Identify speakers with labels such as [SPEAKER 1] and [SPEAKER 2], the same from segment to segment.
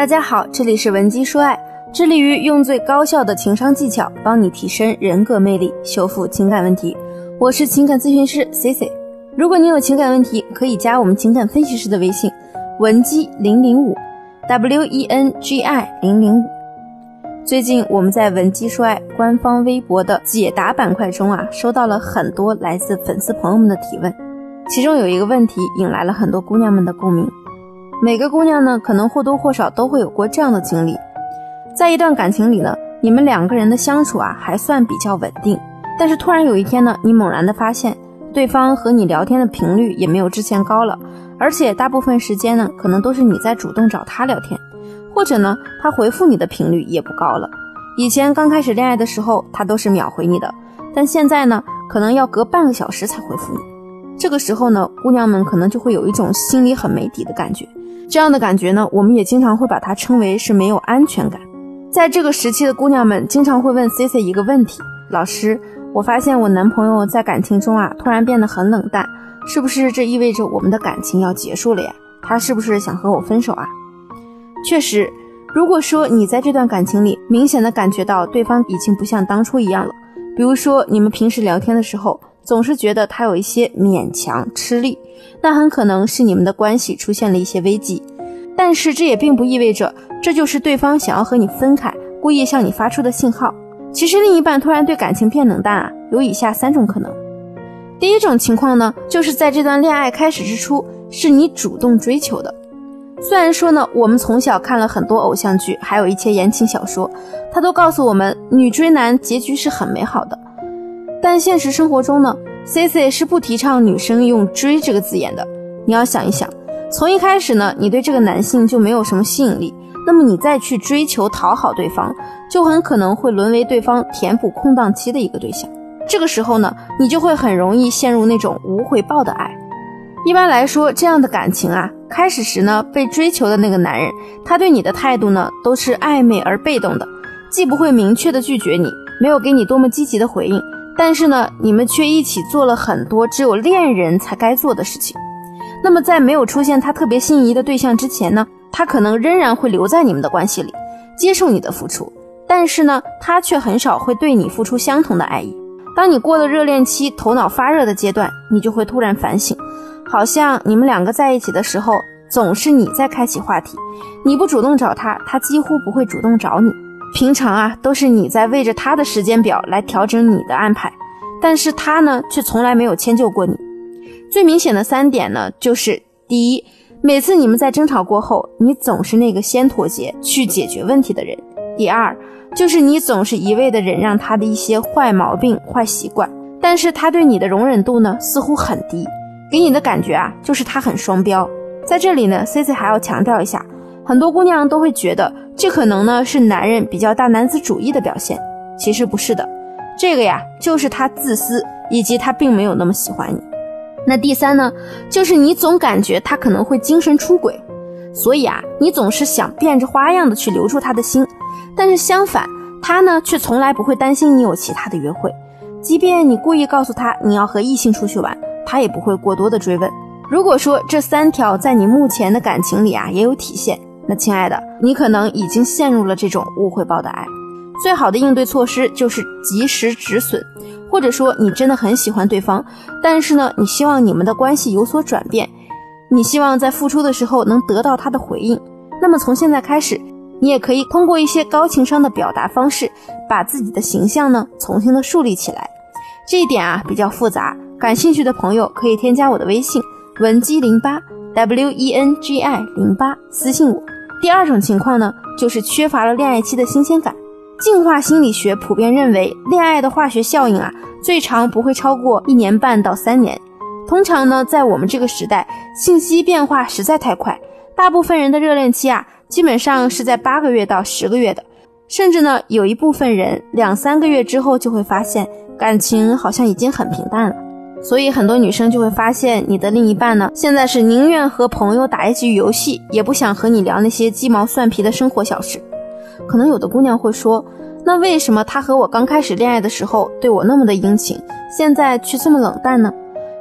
[SPEAKER 1] 大家好，这里是文姬说爱，致力于用最高效的情商技巧帮你提升人格魅力，修复情感问题。我是情感咨询师 C C。如果你有情感问题，可以加我们情感分析师的微信文姬零零五 W E N G I 零零五。最近我们在文姬说爱官方微博的解答板块中啊，收到了很多来自粉丝朋友们的提问，其中有一个问题引来了很多姑娘们的共鸣。每个姑娘呢，可能或多或少都会有过这样的经历，在一段感情里呢，你们两个人的相处啊还算比较稳定，但是突然有一天呢，你猛然的发现，对方和你聊天的频率也没有之前高了，而且大部分时间呢，可能都是你在主动找他聊天，或者呢，他回复你的频率也不高了。以前刚开始恋爱的时候，他都是秒回你的，但现在呢，可能要隔半个小时才回复你。这个时候呢，姑娘们可能就会有一种心里很没底的感觉。这样的感觉呢，我们也经常会把它称为是没有安全感。在这个时期的姑娘们，经常会问 C C 一个问题：老师，我发现我男朋友在感情中啊，突然变得很冷淡，是不是这意味着我们的感情要结束了呀？他是不是想和我分手啊？确实，如果说你在这段感情里明显的感觉到对方已经不像当初一样了，比如说你们平时聊天的时候，总是觉得他有一些勉强吃力。那很可能是你们的关系出现了一些危机，但是这也并不意味着这就是对方想要和你分开，故意向你发出的信号。其实另一半突然对感情变冷淡啊，有以下三种可能。第一种情况呢，就是在这段恋爱开始之初，是你主动追求的。虽然说呢，我们从小看了很多偶像剧，还有一些言情小说，他都告诉我们女追男结局是很美好的，但现实生活中呢？C C 是不提倡女生用“追”这个字眼的。你要想一想，从一开始呢，你对这个男性就没有什么吸引力，那么你再去追求讨好对方，就很可能会沦为对方填补空档期的一个对象。这个时候呢，你就会很容易陷入那种无回报的爱。一般来说，这样的感情啊，开始时呢，被追求的那个男人，他对你的态度呢，都是暧昧而被动的，既不会明确的拒绝你，没有给你多么积极的回应。但是呢，你们却一起做了很多只有恋人才该做的事情。那么，在没有出现他特别心仪的对象之前呢，他可能仍然会留在你们的关系里，接受你的付出。但是呢，他却很少会对你付出相同的爱意。当你过了热恋期、头脑发热的阶段，你就会突然反省，好像你们两个在一起的时候，总是你在开启话题，你不主动找他，他几乎不会主动找你。平常啊，都是你在为着他的时间表来调整你的安排，但是他呢，却从来没有迁就过你。最明显的三点呢，就是第一，每次你们在争吵过后，你总是那个先妥协去解决问题的人；第二，就是你总是一味的忍让他的一些坏毛病、坏习惯，但是他对你的容忍度呢，似乎很低，给你的感觉啊，就是他很双标。在这里呢，C C 还要强调一下。很多姑娘都会觉得这可能呢是男人比较大男子主义的表现，其实不是的，这个呀就是他自私，以及他并没有那么喜欢你。那第三呢，就是你总感觉他可能会精神出轨，所以啊，你总是想变着花样的去留住他的心。但是相反，他呢却从来不会担心你有其他的约会，即便你故意告诉他你要和异性出去玩，他也不会过多的追问。如果说这三条在你目前的感情里啊也有体现。那亲爱的，你可能已经陷入了这种误会报的爱。最好的应对措施就是及时止损，或者说你真的很喜欢对方，但是呢，你希望你们的关系有所转变，你希望在付出的时候能得到他的回应。那么从现在开始，你也可以通过一些高情商的表达方式，把自己的形象呢重新的树立起来。这一点啊比较复杂，感兴趣的朋友可以添加我的微信文姬零八 W E N G I 零八私信我。第二种情况呢，就是缺乏了恋爱期的新鲜感。进化心理学普遍认为，恋爱的化学效应啊，最长不会超过一年半到三年。通常呢，在我们这个时代，信息变化实在太快，大部分人的热恋期啊，基本上是在八个月到十个月的，甚至呢，有一部分人两三个月之后就会发现感情好像已经很平淡了。所以很多女生就会发现，你的另一半呢，现在是宁愿和朋友打一局游戏，也不想和你聊那些鸡毛蒜皮的生活小事。可能有的姑娘会说，那为什么他和我刚开始恋爱的时候对我那么的殷勤，现在却这么冷淡呢？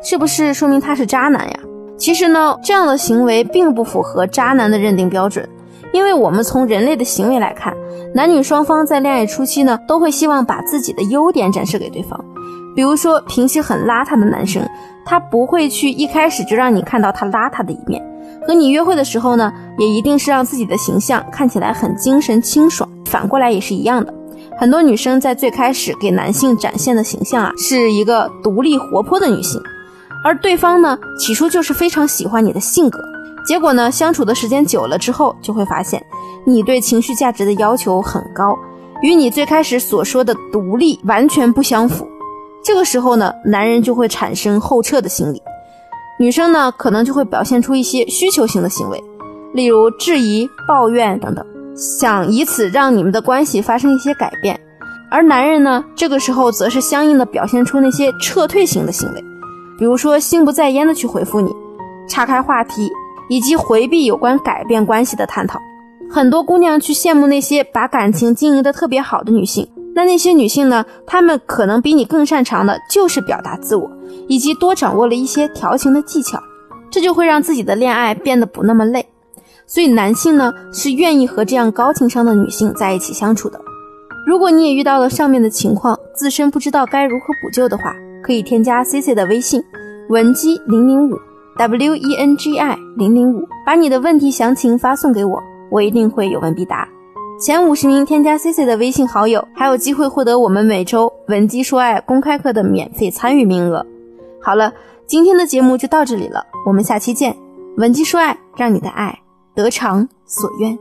[SPEAKER 1] 是不是说明他是渣男呀？其实呢，这样的行为并不符合渣男的认定标准，因为我们从人类的行为来看，男女双方在恋爱初期呢，都会希望把自己的优点展示给对方。比如说，平时很邋遢的男生，他不会去一开始就让你看到他邋遢的一面；和你约会的时候呢，也一定是让自己的形象看起来很精神清爽。反过来也是一样的，很多女生在最开始给男性展现的形象啊，是一个独立活泼的女性，而对方呢，起初就是非常喜欢你的性格。结果呢，相处的时间久了之后，就会发现你对情绪价值的要求很高，与你最开始所说的独立完全不相符。这个时候呢，男人就会产生后撤的心理，女生呢，可能就会表现出一些需求性的行为，例如质疑、抱怨等等，想以此让你们的关系发生一些改变。而男人呢，这个时候则是相应的表现出那些撤退型的行为，比如说心不在焉的去回复你，岔开话题。以及回避有关改变关系的探讨，很多姑娘去羡慕那些把感情经营的特别好的女性。那那些女性呢？她们可能比你更擅长的就是表达自我，以及多掌握了一些调情的技巧，这就会让自己的恋爱变得不那么累。所以男性呢是愿意和这样高情商的女性在一起相处的。如果你也遇到了上面的情况，自身不知道该如何补救的话，可以添加 C C 的微信，文姬零零五。W E N G I 零零五，把你的问题详情发送给我，我一定会有问必答。前五十名添加 C C 的微信好友，还有机会获得我们每周文姬说爱公开课的免费参与名额。好了，今天的节目就到这里了，我们下期见。文姬说爱，让你的爱得偿所愿。